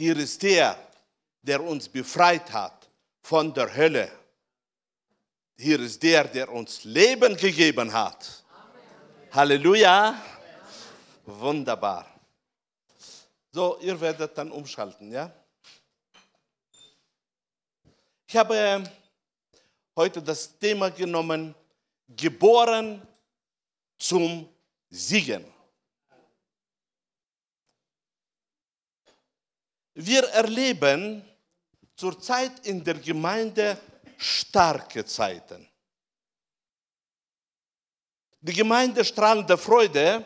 hier ist der, der uns befreit hat von der Hölle. Hier ist der, der uns Leben gegeben hat. Amen. Halleluja. Wunderbar. So, ihr werdet dann umschalten, ja? Ich habe heute das Thema genommen, geboren zum Siegen. Wir erleben zurzeit in der Gemeinde starke Zeiten. Die Gemeinde Strahlende Freude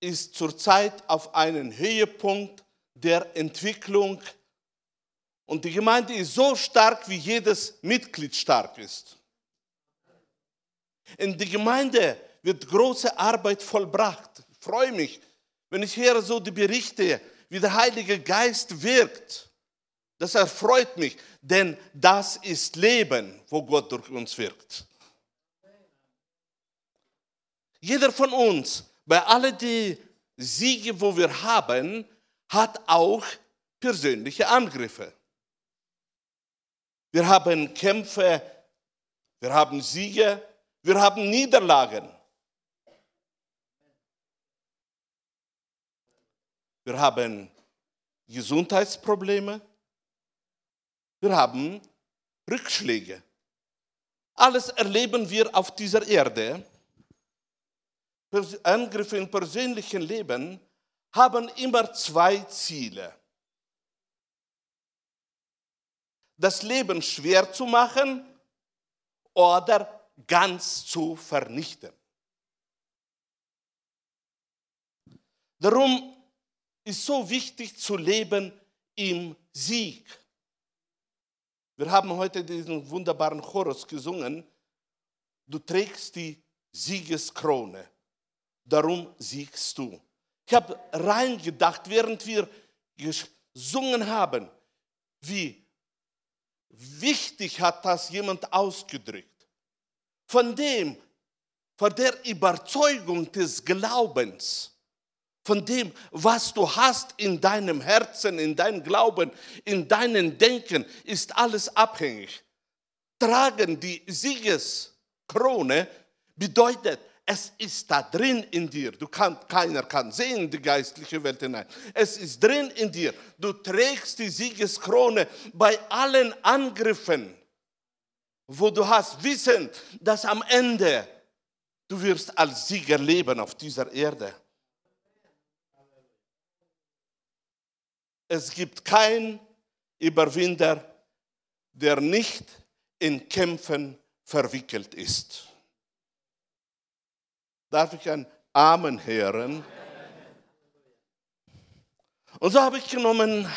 ist zurzeit auf einem Höhepunkt der Entwicklung und die Gemeinde ist so stark, wie jedes Mitglied stark ist. In der Gemeinde wird große Arbeit vollbracht. Ich freue mich, wenn ich höre so die Berichte, wie der Heilige Geist wirkt. Das erfreut mich, denn das ist Leben, wo Gott durch uns wirkt. Jeder von uns, bei allen die Siege, wo wir haben, hat auch persönliche Angriffe. Wir haben Kämpfe, wir haben Siege, wir haben Niederlagen. Wir haben Gesundheitsprobleme, wir haben Rückschläge. Alles erleben wir auf dieser Erde. Angriffe im persönlichen Leben haben immer zwei Ziele. das Leben schwer zu machen oder ganz zu vernichten. Darum ist so wichtig zu leben im Sieg. Wir haben heute diesen wunderbaren Chorus gesungen. Du trägst die Siegeskrone, darum siegst du. Ich habe reingedacht, während wir gesungen haben, wie wichtig hat das jemand ausgedrückt. Von dem, von der Überzeugung des Glaubens, von dem, was du hast in deinem Herzen, in deinem Glauben, in deinem Denken, ist alles abhängig. Tragen die Siegeskrone bedeutet, es ist da drin in dir. Du kann, keiner kann sehen die geistliche Welt hinein. Es ist drin in dir. Du trägst die Siegeskrone bei allen Angriffen, wo du hast Wissen, dass am Ende du wirst als Sieger leben auf dieser Erde. Es gibt keinen Überwinder, der nicht in Kämpfen verwickelt ist. Darf ich ein Amen hören? Und so habe ich genommen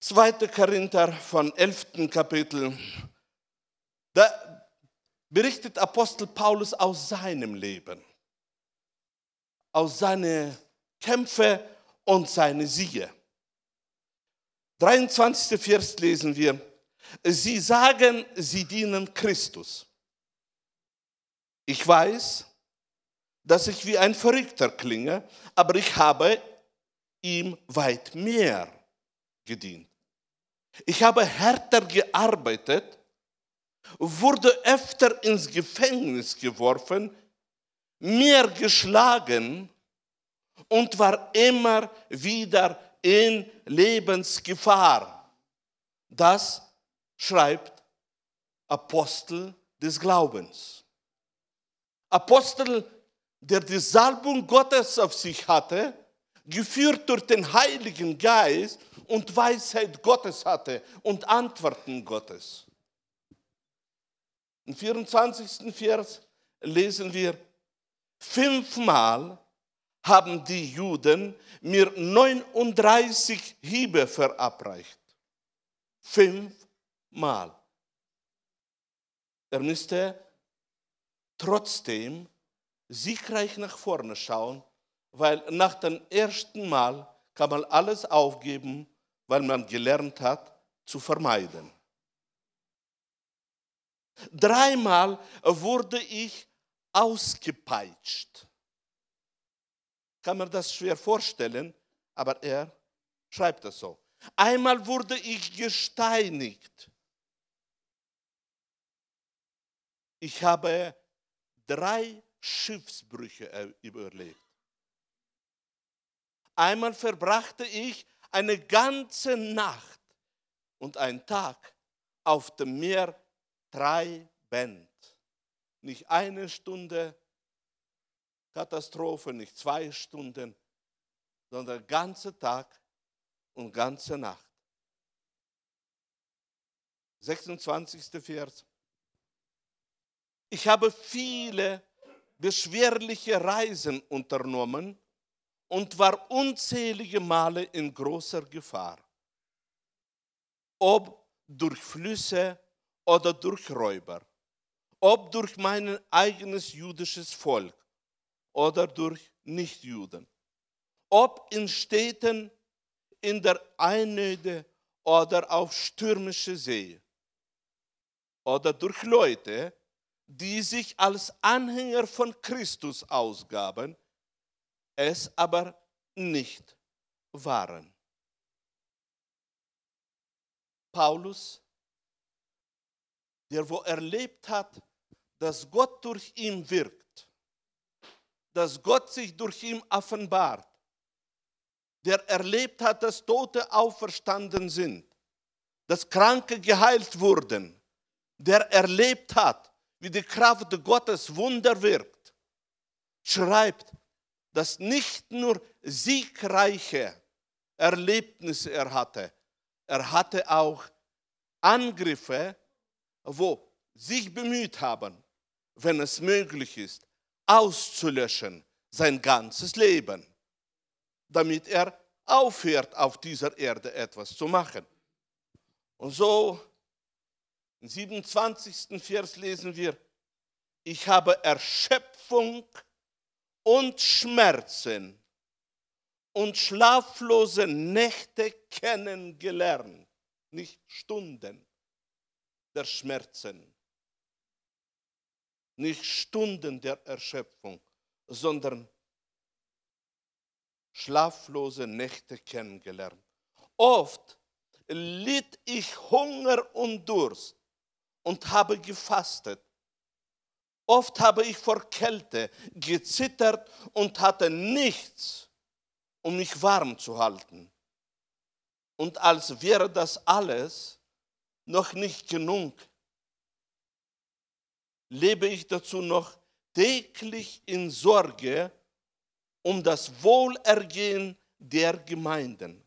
2. Korinther von 11. Kapitel. Da berichtet Apostel Paulus aus seinem Leben, aus seinen Kämpfen und seine Siege. 23. Vers lesen wir. Sie sagen, sie dienen Christus. Ich weiß, dass ich wie ein Verrückter klinge, aber ich habe ihm weit mehr gedient. Ich habe härter gearbeitet, wurde öfter ins Gefängnis geworfen, mehr geschlagen und war immer wieder in Lebensgefahr. Das schreibt Apostel des Glaubens. Apostel, der die Salbung Gottes auf sich hatte, geführt durch den Heiligen Geist und Weisheit Gottes hatte und Antworten Gottes. Im 24. Vers lesen wir, fünfmal haben die Juden mir 39 Hiebe verabreicht. Fünfmal. Er müsste trotzdem siegreich nach vorne schauen, weil nach dem ersten Mal kann man alles aufgeben, weil man gelernt hat zu vermeiden. Dreimal wurde ich ausgepeitscht. Kann man das schwer vorstellen, aber er schreibt das so. Einmal wurde ich gesteinigt. Ich habe drei Schiffsbrüche überlebt. Einmal verbrachte ich eine ganze Nacht und einen Tag auf dem Meer treibend. Nicht eine Stunde Katastrophe, nicht zwei Stunden, sondern ganze Tag und ganze Nacht. 26. Vers. Ich habe viele beschwerliche Reisen unternommen und war unzählige Male in großer Gefahr. Ob durch Flüsse oder durch Räuber, ob durch mein eigenes jüdisches Volk oder durch Nichtjuden, ob in Städten in der Einöde oder auf stürmische See oder durch Leute, die sich als Anhänger von Christus ausgaben, es aber nicht waren. Paulus, der wo erlebt hat, dass Gott durch ihn wirkt, dass Gott sich durch ihn offenbart, der erlebt hat, dass Tote auferstanden sind, dass Kranke geheilt wurden, der erlebt hat, wie die Kraft Gottes Wunder wirkt, schreibt, dass nicht nur siegreiche Erlebnisse er hatte, er hatte auch Angriffe, wo sich bemüht haben, wenn es möglich ist, auszulöschen sein ganzes Leben, damit er aufhört, auf dieser Erde etwas zu machen. Und so im 27. Vers lesen wir, ich habe Erschöpfung und Schmerzen und schlaflose Nächte kennengelernt, nicht Stunden der Schmerzen, nicht Stunden der Erschöpfung, sondern schlaflose Nächte kennengelernt. Oft litt ich Hunger und Durst und habe gefastet Oft habe ich vor Kälte gezittert und hatte nichts, um mich warm zu halten. Und als wäre das alles noch nicht genug, lebe ich dazu noch täglich in Sorge um das Wohlergehen der Gemeinden.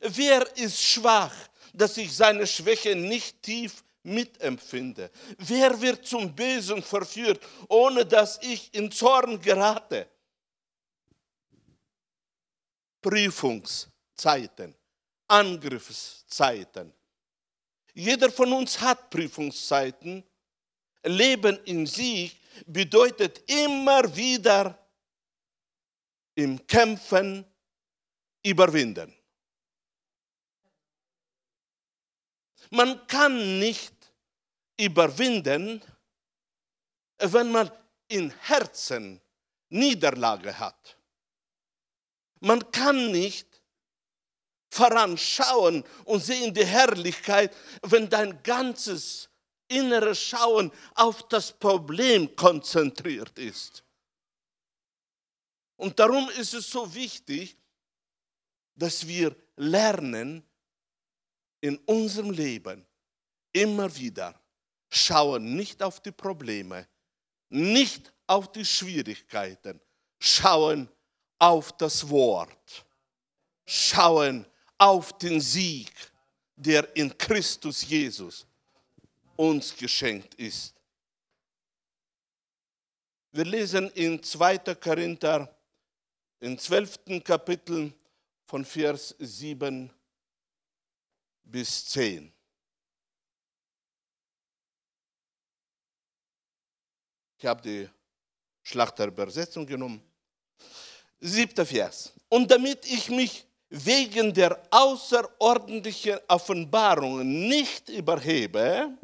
Wer ist schwach, dass ich seine Schwäche nicht tief mitempfinde. Wer wird zum Bösen verführt, ohne dass ich in Zorn gerate? Prüfungszeiten, Angriffszeiten. Jeder von uns hat Prüfungszeiten. Leben in Sieg bedeutet immer wieder im Kämpfen überwinden. Man kann nicht überwinden, wenn man im Herzen Niederlage hat. Man kann nicht voranschauen und sehen die Herrlichkeit, wenn dein ganzes inneres Schauen auf das Problem konzentriert ist. Und darum ist es so wichtig, dass wir lernen, in unserem Leben immer wieder schauen nicht auf die Probleme, nicht auf die Schwierigkeiten, schauen auf das Wort, schauen auf den Sieg, der in Christus Jesus uns geschenkt ist. Wir lesen in 2. Korinther, im 12. Kapitel von Vers 7 bis 10. Ich habe die Schlachterübersetzung genommen. Siebter Vers. Und damit ich mich wegen der außerordentlichen Offenbarungen nicht überhebe,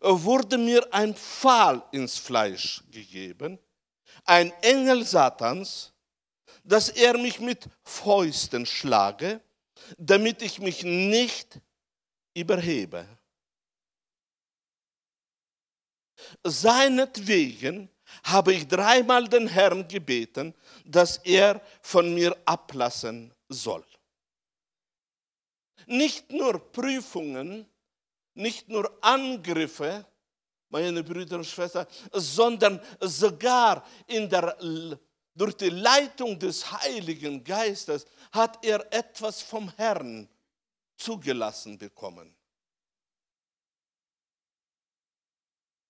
wurde mir ein Pfahl ins Fleisch gegeben, ein Engel Satans, dass er mich mit Fäusten schlage damit ich mich nicht überhebe. Seinetwegen habe ich dreimal den Herrn gebeten, dass er von mir ablassen soll. Nicht nur Prüfungen, nicht nur Angriffe, meine Brüder und Schwestern, sondern sogar in der, durch die Leitung des Heiligen Geistes hat er etwas vom Herrn zugelassen bekommen.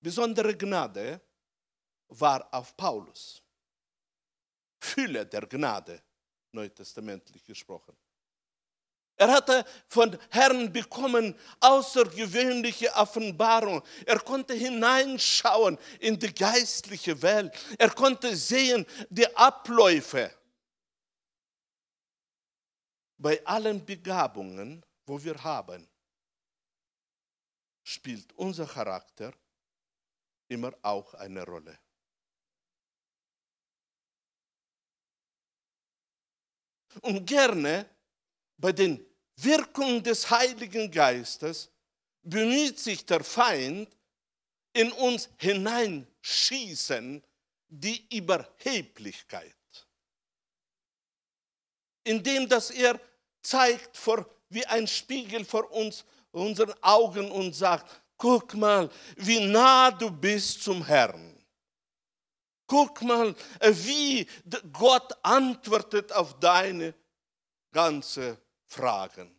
Besondere Gnade war auf Paulus. Fülle der Gnade, neutestamentlich gesprochen. Er hatte von Herrn bekommen außergewöhnliche Offenbarung. Er konnte hineinschauen in die geistliche Welt. Er konnte sehen die Abläufe. Bei allen Begabungen, wo wir haben, spielt unser Charakter immer auch eine Rolle. Und gerne bei den Wirkungen des Heiligen Geistes bemüht sich der Feind, in uns hineinschießen, die Überheblichkeit. Indem dass er zeigt vor, wie ein Spiegel vor uns, unseren Augen und sagt, guck mal, wie nah du bist zum Herrn. Guck mal, wie Gott antwortet auf deine ganze Fragen.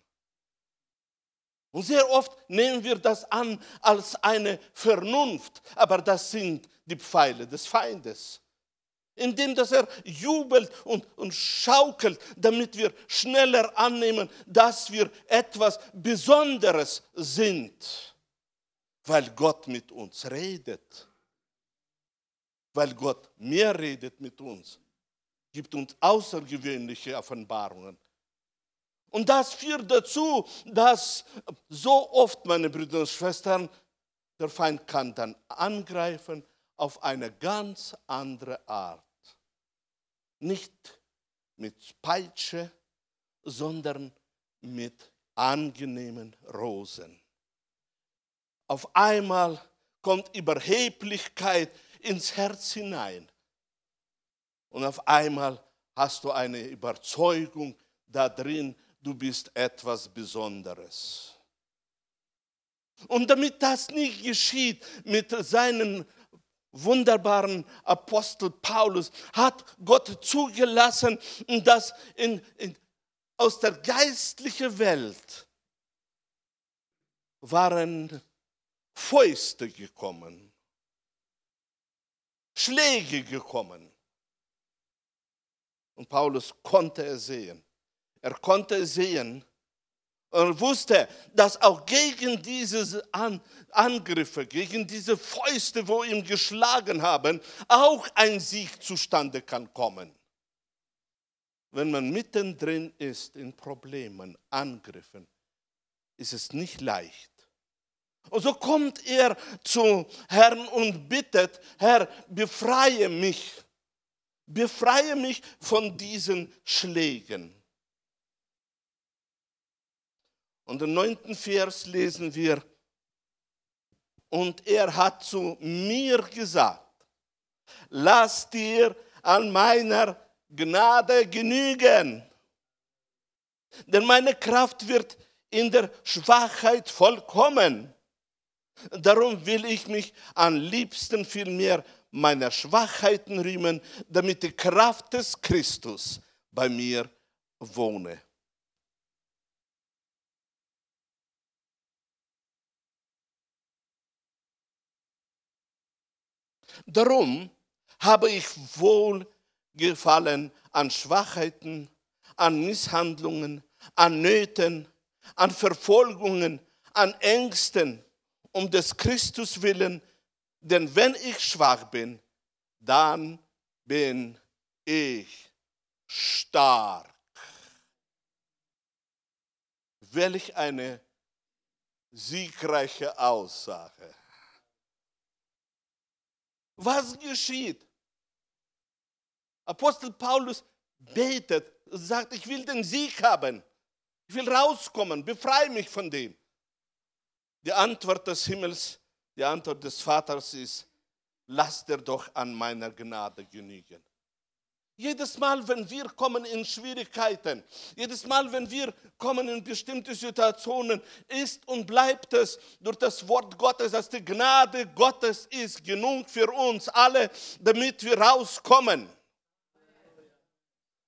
Und sehr oft nehmen wir das an als eine Vernunft, aber das sind die Pfeile des Feindes. Indem dass er jubelt und, und schaukelt, damit wir schneller annehmen, dass wir etwas Besonderes sind, weil Gott mit uns redet. Weil Gott mehr redet mit uns, gibt uns außergewöhnliche Offenbarungen. Und das führt dazu, dass so oft, meine Brüder und Schwestern, der Feind kann dann angreifen auf eine ganz andere Art. Nicht mit Peitsche, sondern mit angenehmen Rosen. Auf einmal kommt Überheblichkeit ins Herz hinein. Und auf einmal hast du eine Überzeugung da drin, du bist etwas Besonderes. Und damit das nicht geschieht mit seinem wunderbaren Apostel Paulus, hat Gott zugelassen, dass in, in, aus der geistlichen Welt waren Fäuste gekommen, Schläge gekommen. Und Paulus konnte es sehen. Er konnte sehen und wusste, dass auch gegen diese Angriffe, gegen diese Fäuste, wo ihm geschlagen haben, auch ein Sieg zustande kann kommen. Wenn man mittendrin ist in Problemen, Angriffen, ist es nicht leicht. Und so kommt er zu Herrn und bittet, Herr, befreie mich, befreie mich von diesen Schlägen. Und im neunten Vers lesen wir, und er hat zu mir gesagt, lass dir an meiner Gnade genügen, denn meine Kraft wird in der Schwachheit vollkommen. Darum will ich mich am liebsten vielmehr meiner Schwachheiten rühmen, damit die Kraft des Christus bei mir wohne. Darum habe ich Wohlgefallen an Schwachheiten, an Misshandlungen, an Nöten, an Verfolgungen, an Ängsten, um des Christus willen, denn wenn ich schwach bin, dann bin ich stark. Welch eine siegreiche Aussage. Was geschieht? Apostel Paulus betet, sagt, ich will den Sieg haben. Ich will rauskommen, befreie mich von dem. Die Antwort des Himmels, die Antwort des Vaters ist, lass dir doch an meiner Gnade genügen. Jedes Mal, wenn wir kommen in Schwierigkeiten, jedes Mal, wenn wir kommen in bestimmte Situationen, ist und bleibt es durch das Wort Gottes, dass die Gnade Gottes ist genug für uns alle, damit wir rauskommen.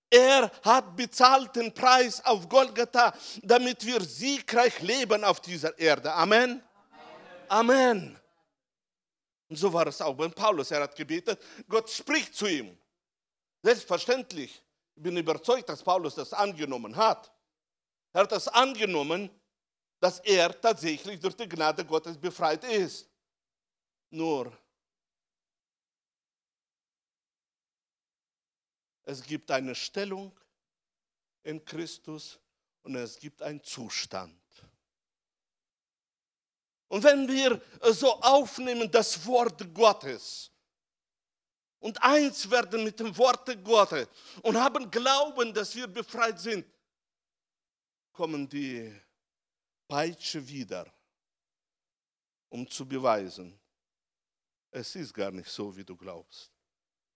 Er hat bezahlt den Preis auf Golgatha, damit wir siegreich leben auf dieser Erde. Amen. Amen. Und so war es auch bei Paulus. Er hat gebetet, Gott spricht zu ihm. Selbstverständlich. Ich bin überzeugt, dass Paulus das angenommen hat. Er hat das angenommen, dass er tatsächlich durch die Gnade Gottes befreit ist. Nur, es gibt eine Stellung in Christus und es gibt einen Zustand. Und wenn wir so aufnehmen das Wort Gottes, und eins werden mit dem Worte Gottes und haben Glauben, dass wir befreit sind, kommen die Peitsche wieder, um zu beweisen, es ist gar nicht so, wie du glaubst.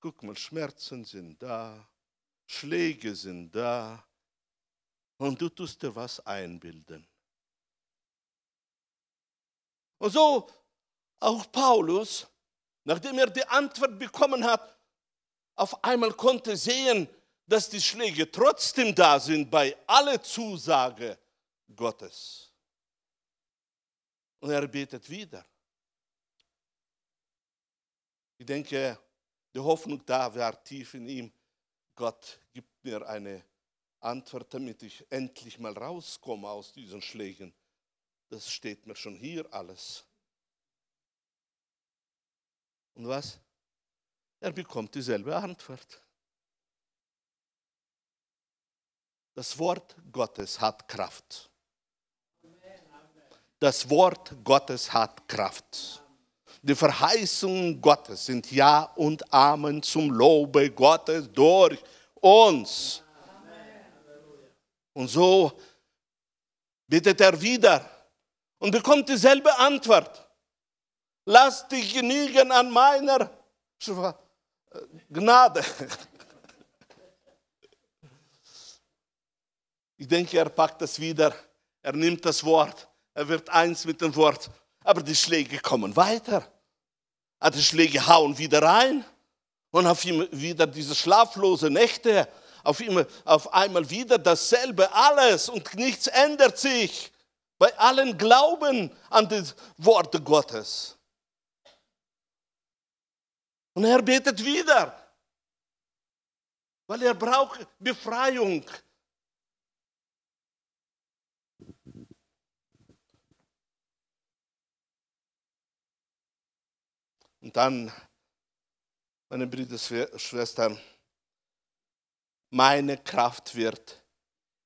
Guck mal, Schmerzen sind da, Schläge sind da und du tust dir was einbilden. Und so auch Paulus Nachdem er die Antwort bekommen hat, auf einmal konnte sehen, dass die Schläge trotzdem da sind bei aller Zusage Gottes. Und er betet wieder. Ich denke, die Hoffnung da war tief in ihm. Gott gibt mir eine Antwort, damit ich endlich mal rauskomme aus diesen Schlägen. Das steht mir schon hier alles. Und was? Er bekommt dieselbe Antwort. Das Wort Gottes hat Kraft. Das Wort Gottes hat Kraft. Die Verheißungen Gottes sind Ja und Amen zum Lobe Gottes durch uns. Und so bittet er wieder und bekommt dieselbe Antwort lass dich genügen an meiner Gnade. Ich denke, er packt das wieder, er nimmt das Wort, er wird eins mit dem Wort, aber die Schläge kommen weiter. Ah, die Schläge hauen wieder rein und auf ihm wieder diese schlaflose Nächte, auf, ihm, auf einmal wieder dasselbe alles und nichts ändert sich. Bei allen Glauben an die Worte Gottes. Und er betet wieder, weil er braucht Befreiung. Und dann, meine Brüder und Schwestern, meine Kraft wird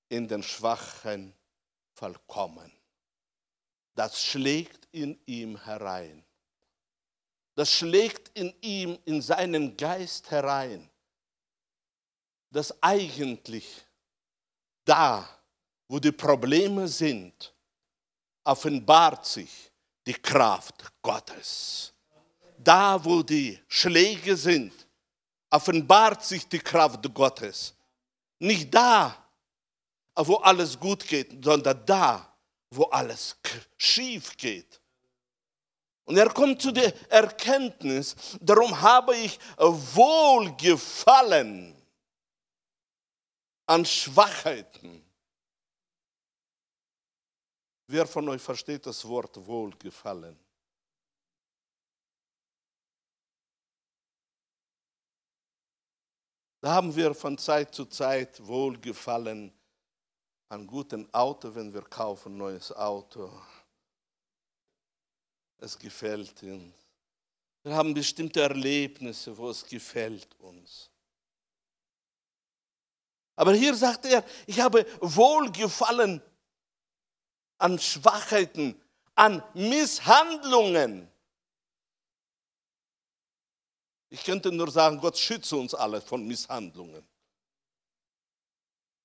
in den Schwachen vollkommen. Das schlägt in ihm herein das schlägt in ihm, in seinen Geist herein, dass eigentlich da, wo die Probleme sind, offenbart sich die Kraft Gottes. Da, wo die Schläge sind, offenbart sich die Kraft Gottes. Nicht da, wo alles gut geht, sondern da, wo alles schief geht. Und er kommt zu der Erkenntnis, darum habe ich Wohlgefallen an Schwachheiten. Wer von euch versteht das Wort Wohlgefallen? Da haben wir von Zeit zu Zeit Wohlgefallen an guten Auto, wenn wir kaufen neues Auto es gefällt uns. Wir haben bestimmte Erlebnisse, wo es gefällt uns. Aber hier sagt er, ich habe Wohlgefallen an Schwachheiten, an Misshandlungen. Ich könnte nur sagen, Gott schütze uns alle von Misshandlungen.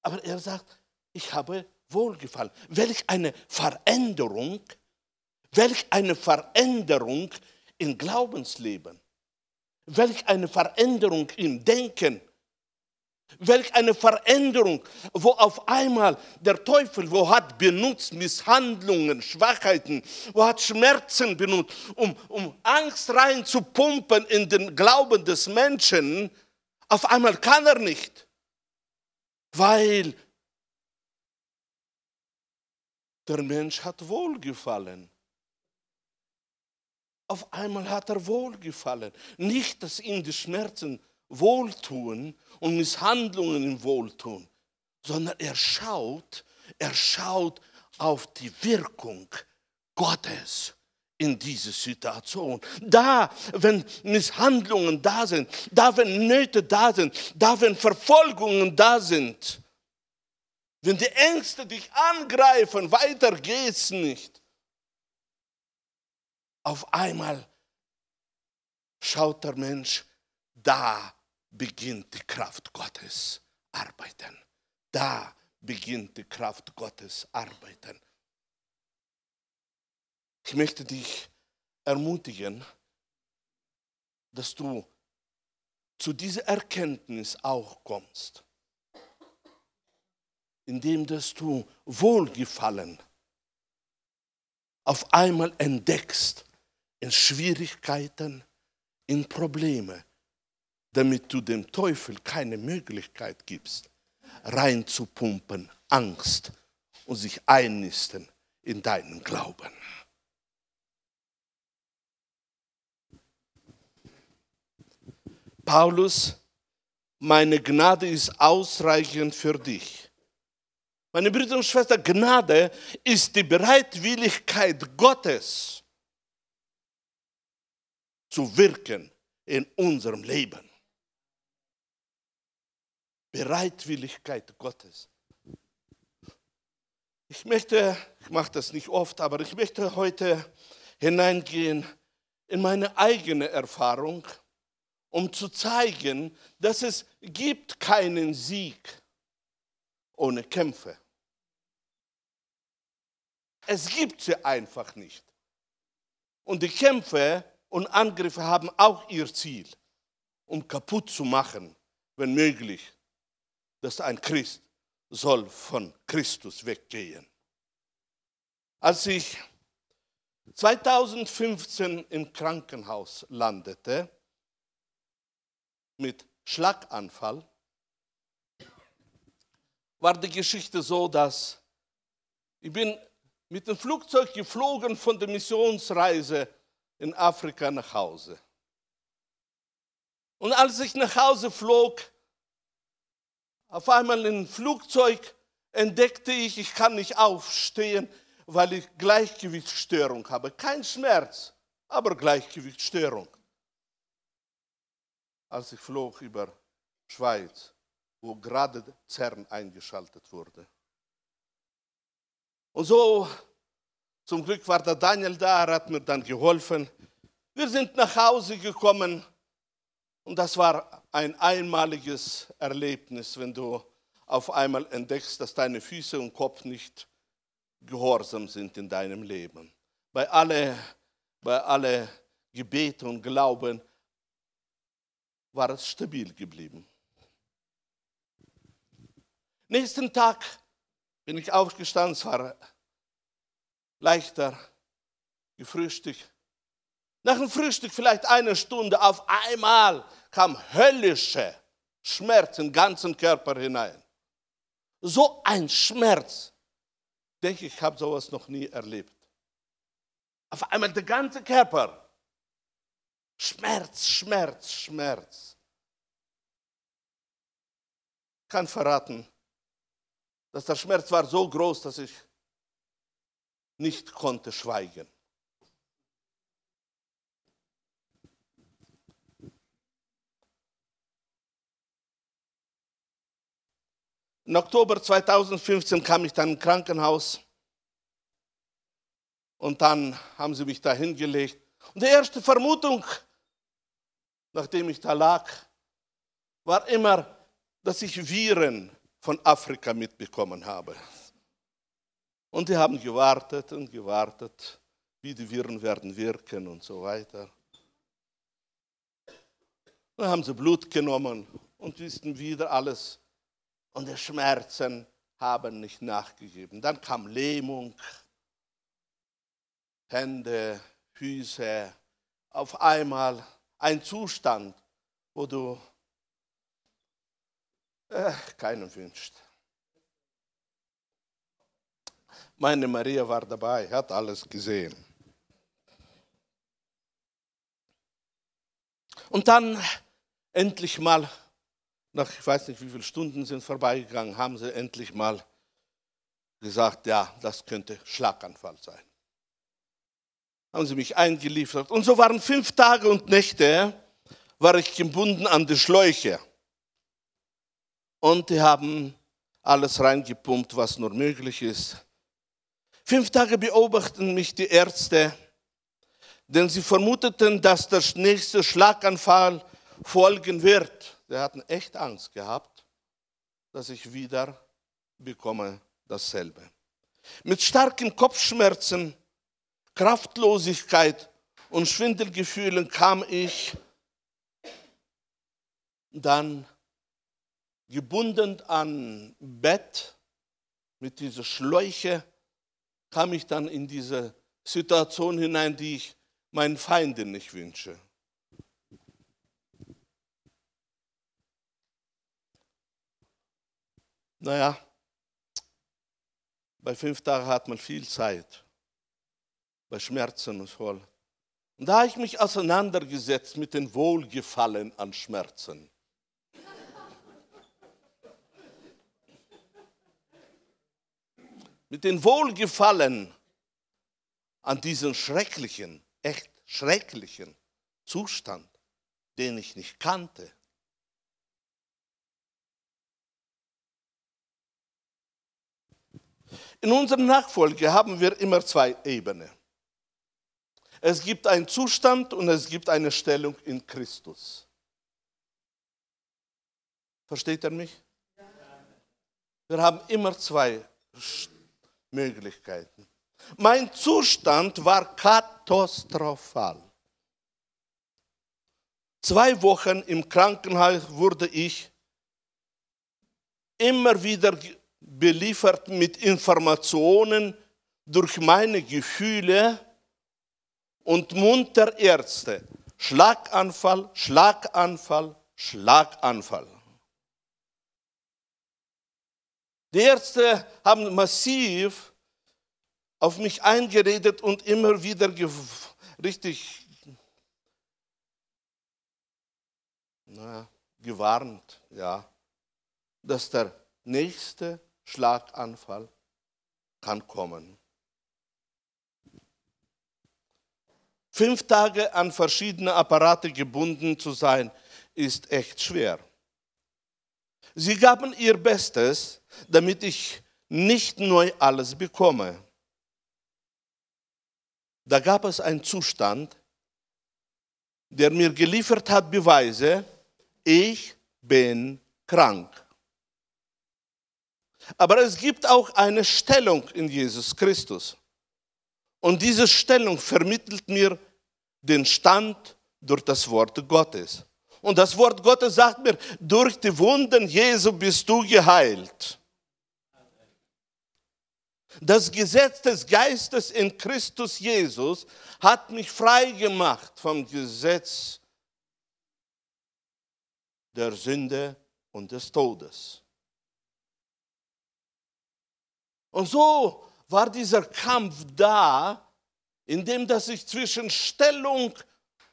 Aber er sagt, ich habe wohlgefallen. Welch eine Veränderung, welch eine Veränderung im Glaubensleben, welch eine Veränderung im Denken, Welch eine Veränderung, wo auf einmal der Teufel, wo hat benutzt Misshandlungen, Schwachheiten, wo hat Schmerzen benutzt, um, um Angst reinzupumpen in den Glauben des Menschen, auf einmal kann er nicht, weil der Mensch hat Wohlgefallen. Auf einmal hat er Wohlgefallen. Nicht, dass ihm die Schmerzen Wohltun und Misshandlungen im Wohltun, sondern er schaut, er schaut auf die Wirkung Gottes in diese Situation. Da, wenn Misshandlungen da sind, da, wenn Nöte da sind, da, wenn Verfolgungen da sind, wenn die Ängste dich angreifen, weiter geht's nicht. Auf einmal schaut der Mensch, da beginnt die Kraft Gottes arbeiten. Da beginnt die Kraft Gottes arbeiten. Ich möchte dich ermutigen, dass du zu dieser Erkenntnis auch kommst, indem dass du Wohlgefallen auf einmal entdeckst in Schwierigkeiten, in Probleme, damit du dem Teufel keine Möglichkeit gibst, reinzupumpen, Angst und sich einnisten in deinen Glauben. Paulus, meine Gnade ist ausreichend für dich. Meine Brüder und Schwestern, Gnade ist die Bereitwilligkeit Gottes zu wirken in unserem Leben. Bereitwilligkeit Gottes. Ich möchte, ich mache das nicht oft, aber ich möchte heute hineingehen in meine eigene Erfahrung, um zu zeigen, dass es gibt keinen Sieg ohne Kämpfe. Es gibt sie einfach nicht. Und die Kämpfe und Angriffe haben auch ihr Ziel, um kaputt zu machen, wenn möglich, dass ein Christ soll von Christus weggehen. Als ich 2015 im Krankenhaus landete mit Schlaganfall, war die Geschichte so, dass ich bin mit dem Flugzeug geflogen von der Missionsreise in Afrika nach Hause. Und als ich nach Hause flog, auf einmal im Flugzeug entdeckte ich, ich kann nicht aufstehen, weil ich Gleichgewichtsstörung habe. Kein Schmerz, aber Gleichgewichtsstörung. Als ich flog über Schweiz, wo gerade CERN eingeschaltet wurde. Und so, zum Glück war der Daniel da, er hat mir dann geholfen. Wir sind nach Hause gekommen und das war ein einmaliges Erlebnis, wenn du auf einmal entdeckst, dass deine Füße und Kopf nicht gehorsam sind in deinem Leben. Bei alle, bei alle Gebete und Glauben war es stabil geblieben. Nächsten Tag bin ich aufgestanden, es war leichter gefrühstückt nach dem Frühstück vielleicht eine Stunde, auf einmal kam höllische Schmerz im ganzen Körper hinein. So ein Schmerz. Ich denke, ich habe sowas noch nie erlebt. Auf einmal der ganze Körper. Schmerz, Schmerz, Schmerz. Ich kann verraten, dass der Schmerz war so groß, dass ich nicht konnte schweigen. Im Oktober 2015 kam ich dann im Krankenhaus und dann haben sie mich da hingelegt. Und die erste Vermutung, nachdem ich da lag, war immer, dass ich Viren von Afrika mitbekommen habe. Und die haben gewartet und gewartet, wie die Viren werden wirken und so weiter. Dann haben sie Blut genommen und wissen wieder alles. Und die Schmerzen haben nicht nachgegeben. Dann kam Lähmung, Hände, Füße, auf einmal ein Zustand, wo du äh, keinen wünscht. Meine Maria war dabei, hat alles gesehen. Und dann endlich mal, nach ich weiß nicht wie viele Stunden sind vorbeigegangen, haben sie endlich mal gesagt, ja, das könnte Schlaganfall sein. Haben sie mich eingeliefert. Und so waren fünf Tage und Nächte, war ich gebunden an die Schläuche. Und die haben alles reingepumpt, was nur möglich ist. Fünf Tage beobachten mich die Ärzte, denn sie vermuteten, dass der nächste Schlaganfall folgen wird. Sie hatten echt Angst gehabt, dass ich wieder bekomme dasselbe. Mit starken Kopfschmerzen, Kraftlosigkeit und Schwindelgefühlen kam ich dann gebunden an Bett mit dieser Schläuche, kam ich dann in diese Situation hinein, die ich meinen Feinden nicht wünsche. Naja, bei fünf Tagen hat man viel Zeit, bei Schmerzen und voll. Und da habe ich mich auseinandergesetzt mit dem Wohlgefallen an Schmerzen. Mit dem Wohlgefallen an diesen schrecklichen, echt schrecklichen Zustand, den ich nicht kannte. In unserer Nachfolge haben wir immer zwei Ebenen. Es gibt einen Zustand und es gibt eine Stellung in Christus. Versteht er mich? Wir haben immer zwei Möglichkeiten. Mein Zustand war katastrophal. Zwei Wochen im Krankenhaus wurde ich immer wieder beliefert mit Informationen durch meine Gefühle und munter Ärzte. Schlaganfall, Schlaganfall, Schlaganfall. Die Ärzte haben massiv auf mich eingeredet und immer wieder richtig na, gewarnt, ja, dass der nächste Schlaganfall kann kommen. Fünf Tage an verschiedene Apparate gebunden zu sein, ist echt schwer. Sie gaben ihr Bestes, damit ich nicht neu alles bekomme. Da gab es einen Zustand, der mir geliefert hat Beweise, ich bin krank. Aber es gibt auch eine Stellung in Jesus Christus. Und diese Stellung vermittelt mir den Stand durch das Wort Gottes. Und das Wort Gottes sagt mir, durch die Wunden Jesu bist du geheilt. Das Gesetz des Geistes in Christus Jesus hat mich frei gemacht vom Gesetz der Sünde und des Todes. Und so war dieser Kampf da, in dem dass ich zwischen Stellung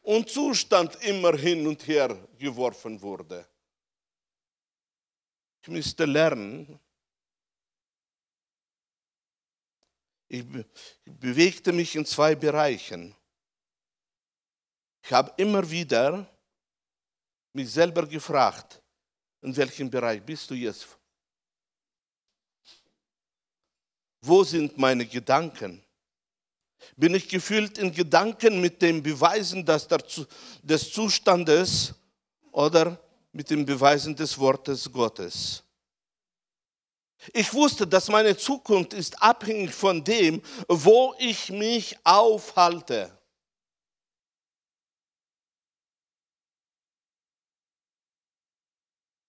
und Zustand immer hin und her geworfen wurde. Ich müsste lernen, ich bewegte mich in zwei Bereichen. Ich habe immer wieder mich selber gefragt, in welchem Bereich bist du jetzt Wo sind meine Gedanken? Bin ich gefüllt in Gedanken mit den Beweisen des Zustandes oder mit den Beweisen des Wortes Gottes? Ich wusste, dass meine Zukunft ist abhängig von dem, wo ich mich aufhalte.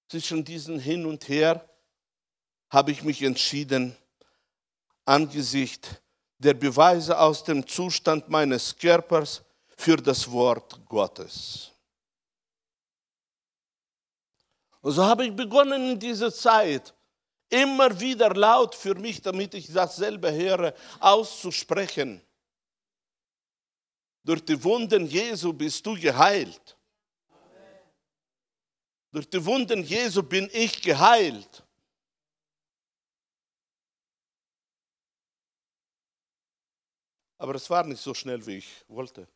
Zwischen diesen Hin und Her habe ich mich entschieden, angesichts der Beweise aus dem Zustand meines Körpers für das Wort Gottes. Und so habe ich begonnen in dieser Zeit, immer wieder laut für mich, damit ich dasselbe höre, auszusprechen. Durch die Wunden Jesu bist du geheilt. Durch die Wunden Jesu bin ich geheilt. Aber es war nicht so schnell, wie ich wollte.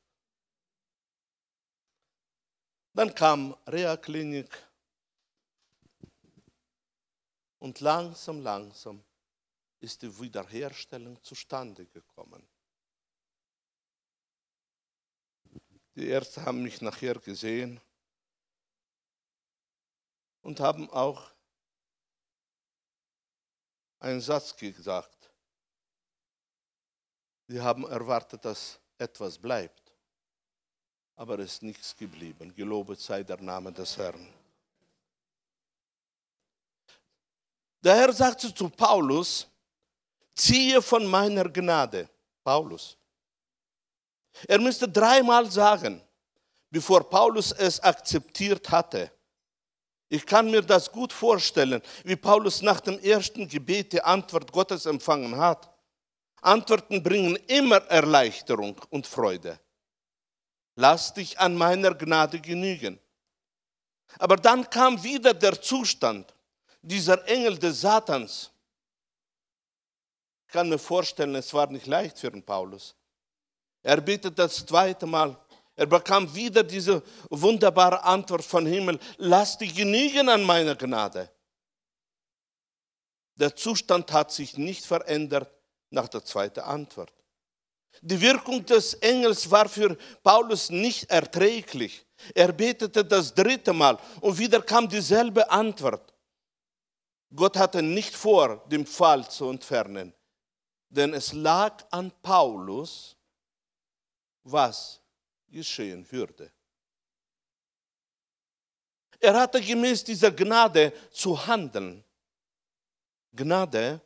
Dann kam Reha-Klinik und langsam, langsam ist die Wiederherstellung zustande gekommen. Die Ärzte haben mich nachher gesehen und haben auch einen Satz gesagt. Sie haben erwartet, dass etwas bleibt, aber es ist nichts geblieben. Gelobet sei der Name des Herrn. Der Herr sagte zu Paulus, ziehe von meiner Gnade. Paulus. Er müsste dreimal sagen, bevor Paulus es akzeptiert hatte. Ich kann mir das gut vorstellen, wie Paulus nach dem ersten Gebet die Antwort Gottes empfangen hat. Antworten bringen immer Erleichterung und Freude. Lass dich an meiner Gnade genügen. Aber dann kam wieder der Zustand, dieser Engel des Satans, ich kann mir vorstellen, es war nicht leicht für Paulus. Er bittet das zweite Mal. Er bekam wieder diese wunderbare Antwort von Himmel. Lass dich genügen an meiner Gnade. Der Zustand hat sich nicht verändert nach der zweiten Antwort. Die Wirkung des Engels war für Paulus nicht erträglich. Er betete das dritte Mal und wieder kam dieselbe Antwort. Gott hatte nicht vor, den Fall zu entfernen, denn es lag an Paulus, was geschehen würde. Er hatte gemäß dieser Gnade zu handeln. Gnade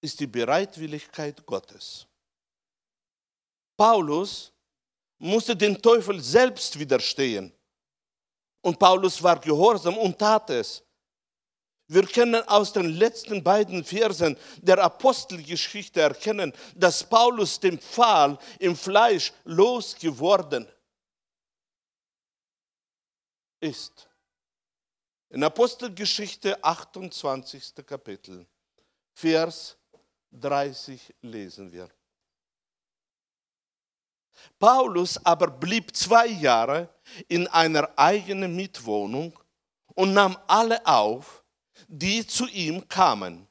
ist die Bereitwilligkeit Gottes. Paulus musste den Teufel selbst widerstehen. Und Paulus war gehorsam und tat es. Wir können aus den letzten beiden Versen der Apostelgeschichte erkennen, dass Paulus dem Pfahl im Fleisch losgeworden ist. In Apostelgeschichte 28. Kapitel, Vers 30 lesen wir. Paulus aber blieb zwei Jahre in einer eigenen Mietwohnung und nahm alle auf, die zu ihm kamen.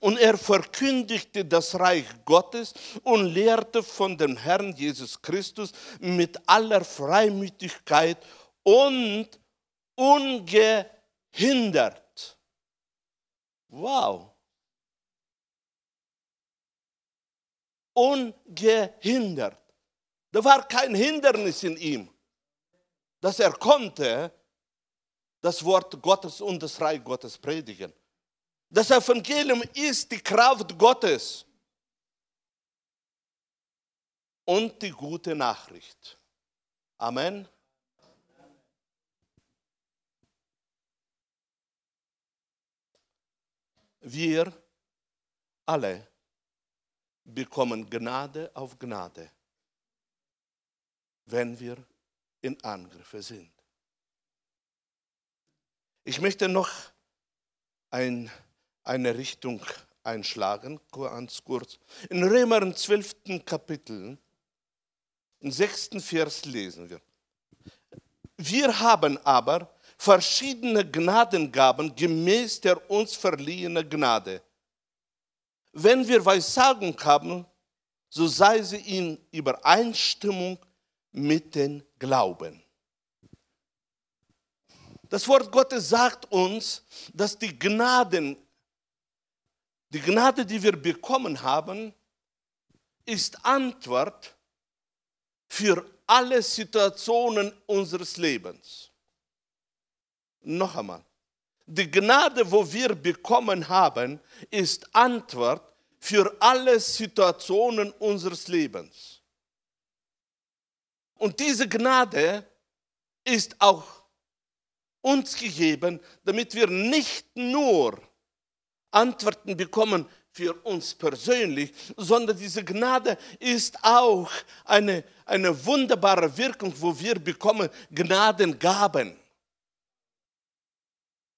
Und er verkündigte das Reich Gottes und lehrte von dem Herrn Jesus Christus mit aller Freimütigkeit und ungehindert. Wow. Ungehindert. Da war kein Hindernis in ihm, dass er konnte das Wort Gottes und das Reich Gottes predigen. Das Evangelium ist die Kraft Gottes und die gute Nachricht. Amen. Wir alle bekommen Gnade auf Gnade, wenn wir in Angriffe sind. Ich möchte noch ein, eine Richtung einschlagen, ganz kurz. In Römer im 12. Kapitel, im 6. Vers lesen wir. Wir haben aber verschiedene Gnadengaben gemäß der uns verliehenen Gnade. Wenn wir Weissagung haben, so sei sie in Übereinstimmung mit dem Glauben. Das Wort Gottes sagt uns, dass die Gnaden, Die Gnade, die wir bekommen haben, ist Antwort für alle Situationen unseres Lebens. Noch einmal. Die Gnade, wo wir bekommen haben, ist Antwort für alle Situationen unseres Lebens. Und diese Gnade ist auch uns gegeben, damit wir nicht nur Antworten bekommen für uns persönlich, sondern diese Gnade ist auch eine, eine wunderbare Wirkung, wo wir bekommen Gnadengaben.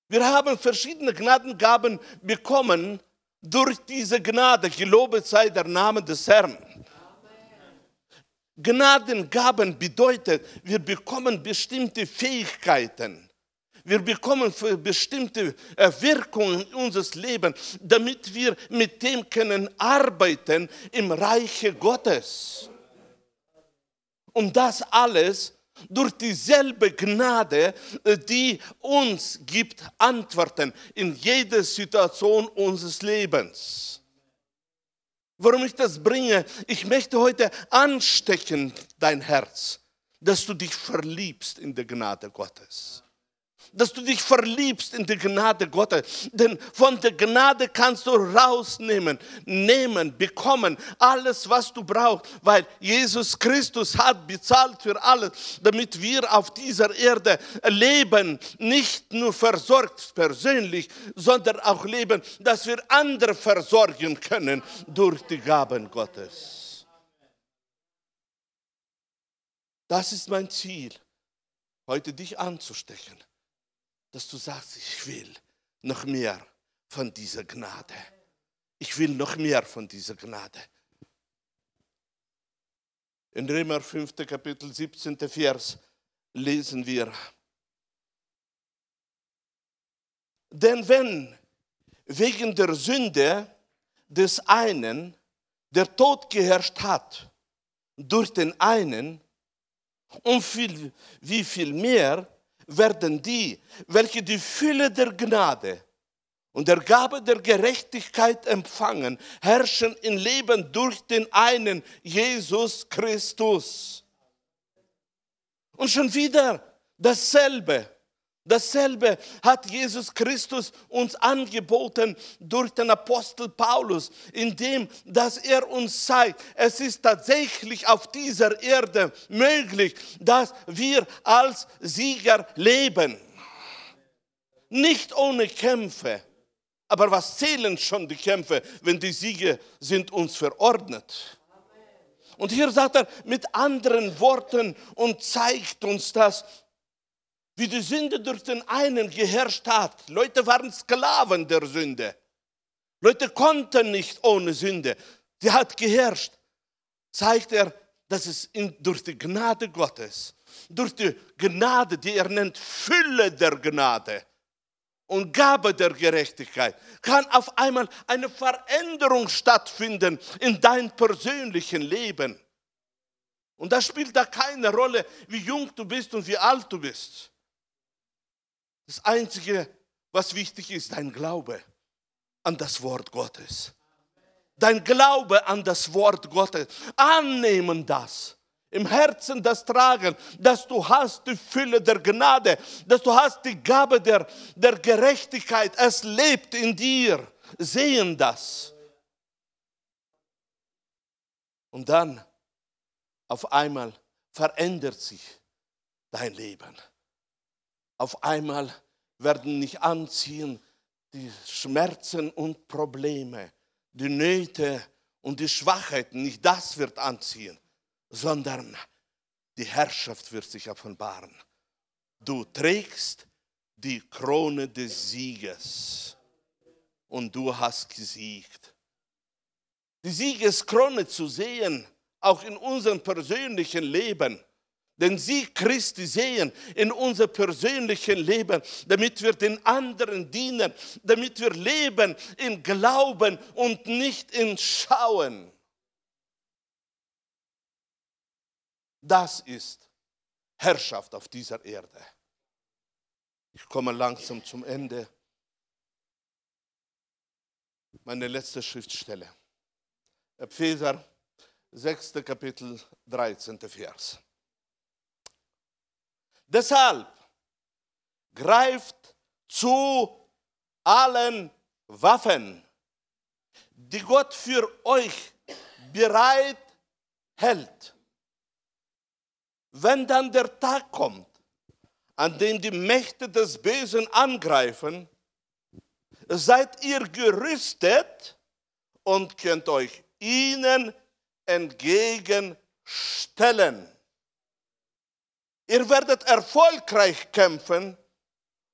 Wir haben verschiedene Gnadengaben bekommen durch diese Gnade. Gelobet sei der Name des Herrn. Gnadengaben bedeutet, wir bekommen bestimmte Fähigkeiten. Wir bekommen bestimmte äh, Wirkungen in unseres Lebens, damit wir mit dem können arbeiten im Reiche Gottes. Und das alles durch dieselbe Gnade, äh, die uns gibt Antworten in jeder Situation unseres Lebens. Warum ich das bringe? Ich möchte heute anstecken dein Herz, dass du dich verliebst in die Gnade Gottes dass du dich verliebst in die Gnade Gottes. Denn von der Gnade kannst du rausnehmen, nehmen, bekommen, alles, was du brauchst, weil Jesus Christus hat bezahlt für alles, damit wir auf dieser Erde leben, nicht nur versorgt persönlich, sondern auch leben, dass wir andere versorgen können durch die Gaben Gottes. Das ist mein Ziel, heute dich anzustechen dass du sagst, ich will noch mehr von dieser Gnade. Ich will noch mehr von dieser Gnade. In Römer 5. Kapitel 17. Vers lesen wir, denn wenn wegen der Sünde des einen der Tod geherrscht hat, durch den einen, und viel, wie viel mehr werden die, welche die Fülle der Gnade und der Gabe der Gerechtigkeit empfangen, herrschen in Leben durch den einen Jesus Christus. Und schon wieder dasselbe. Dasselbe hat Jesus Christus uns angeboten durch den Apostel Paulus, indem dass er uns zeigt, es ist tatsächlich auf dieser Erde möglich, dass wir als Sieger leben. Nicht ohne Kämpfe. Aber was zählen schon die Kämpfe, wenn die Siege sind uns verordnet? Und hier sagt er mit anderen Worten und zeigt uns das, wie die Sünde durch den einen geherrscht hat. Leute waren Sklaven der Sünde. Leute konnten nicht ohne Sünde. Sie hat geherrscht. Zeigt er, dass es in, durch die Gnade Gottes, durch die Gnade, die er nennt Fülle der Gnade und Gabe der Gerechtigkeit, kann auf einmal eine Veränderung stattfinden in dein persönlichen Leben. Und da spielt da keine Rolle, wie jung du bist und wie alt du bist. Das Einzige, was wichtig ist, dein Glaube an das Wort Gottes. Dein Glaube an das Wort Gottes. Annehmen das. Im Herzen das tragen, dass du hast die Fülle der Gnade, dass du hast die Gabe der, der Gerechtigkeit. Es lebt in dir. Sehen das. Und dann auf einmal verändert sich dein Leben auf einmal werden nicht anziehen die Schmerzen und Probleme, die Nöte und die Schwachheiten, nicht das wird anziehen, sondern die Herrschaft wird sich offenbaren. Du trägst die Krone des Sieges und du hast gesiegt. Die Siegeskrone zu sehen, auch in unserem persönlichen Leben, den Sieg Christi sehen in unser persönlichen Leben, damit wir den anderen dienen, damit wir leben in Glauben und nicht in Schauen. Das ist Herrschaft auf dieser Erde. Ich komme langsam zum Ende. meine letzte Schriftstelle. Epheser 6. Kapitel 13. Vers. Deshalb greift zu allen Waffen, die Gott für euch bereit hält. Wenn dann der Tag kommt, an dem die Mächte des Bösen angreifen, seid ihr gerüstet und könnt euch ihnen entgegenstellen. Ihr werdet erfolgreich kämpfen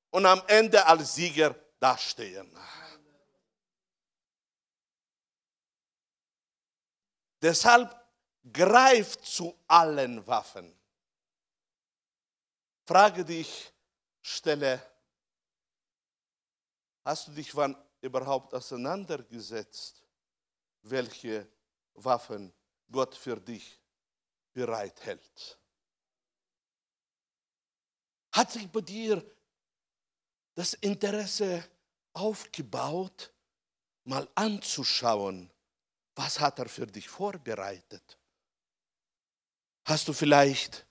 und am Ende als Sieger dastehen. Deshalb greift zu allen Waffen. Frage, die ich stelle, hast du dich wann überhaupt auseinandergesetzt, welche Waffen Gott für dich bereithält? Hat sich bei dir das Interesse aufgebaut, mal anzuschauen, was hat er für dich vorbereitet? Hast du vielleicht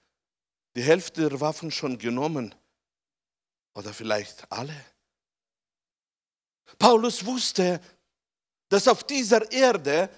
die Hälfte der Waffen schon genommen oder vielleicht alle? Paulus wusste, dass auf dieser Erde